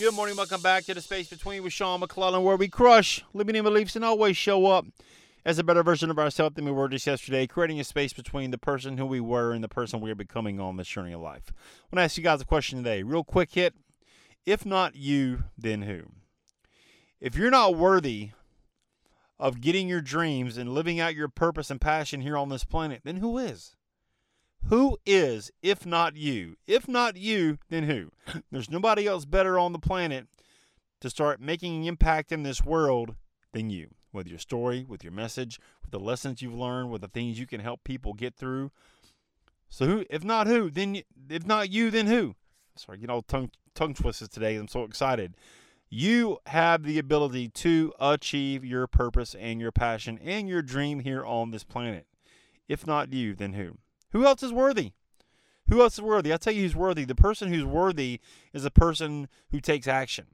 Good morning. Welcome back to the Space Between with Sean McClellan, where we crush limiting beliefs and always show up as a better version of ourselves than we were just yesterday, creating a space between the person who we were and the person we are becoming on this journey of life. I want to ask you guys a question today. Real quick hit. If not you, then who? If you're not worthy of getting your dreams and living out your purpose and passion here on this planet, then who is? Who is, if not you? If not you, then who? There's nobody else better on the planet to start making an impact in this world than you. With your story, with your message, with the lessons you've learned, with the things you can help people get through. So who, if not who, then if not you, then who? Sorry, get all tongue tongue twisted today. I'm so excited. You have the ability to achieve your purpose and your passion and your dream here on this planet. If not you, then who? Who else is worthy? Who else is worthy? I'll tell you who's worthy. The person who's worthy is a person who takes action,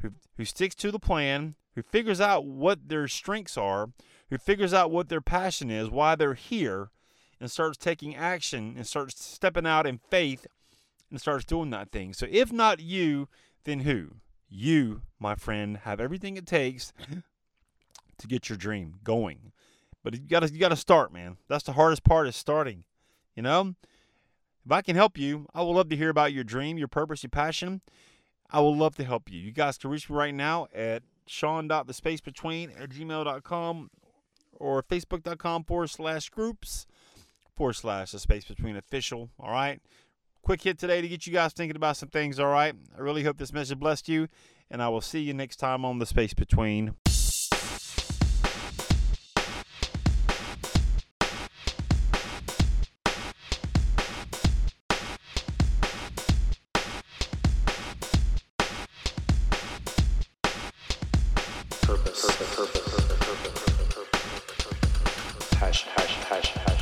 who, who sticks to the plan, who figures out what their strengths are, who figures out what their passion is, why they're here, and starts taking action and starts stepping out in faith and starts doing that thing. So if not you, then who? You, my friend, have everything it takes to get your dream going. But you gotta you gotta start, man. That's the hardest part is starting. You know? If I can help you, I would love to hear about your dream, your purpose, your passion. I would love to help you. You guys can reach me right now at sean.thespacebetween at gmail.com or facebook.com forward slash groups forward slash the space between official. All right. Quick hit today to get you guys thinking about some things, all right? I really hope this message blessed you, and I will see you next time on The Space Between. Purpose. Purpose. Purpose. Purpose. Purpose. Purpose. Hash, hash, hash.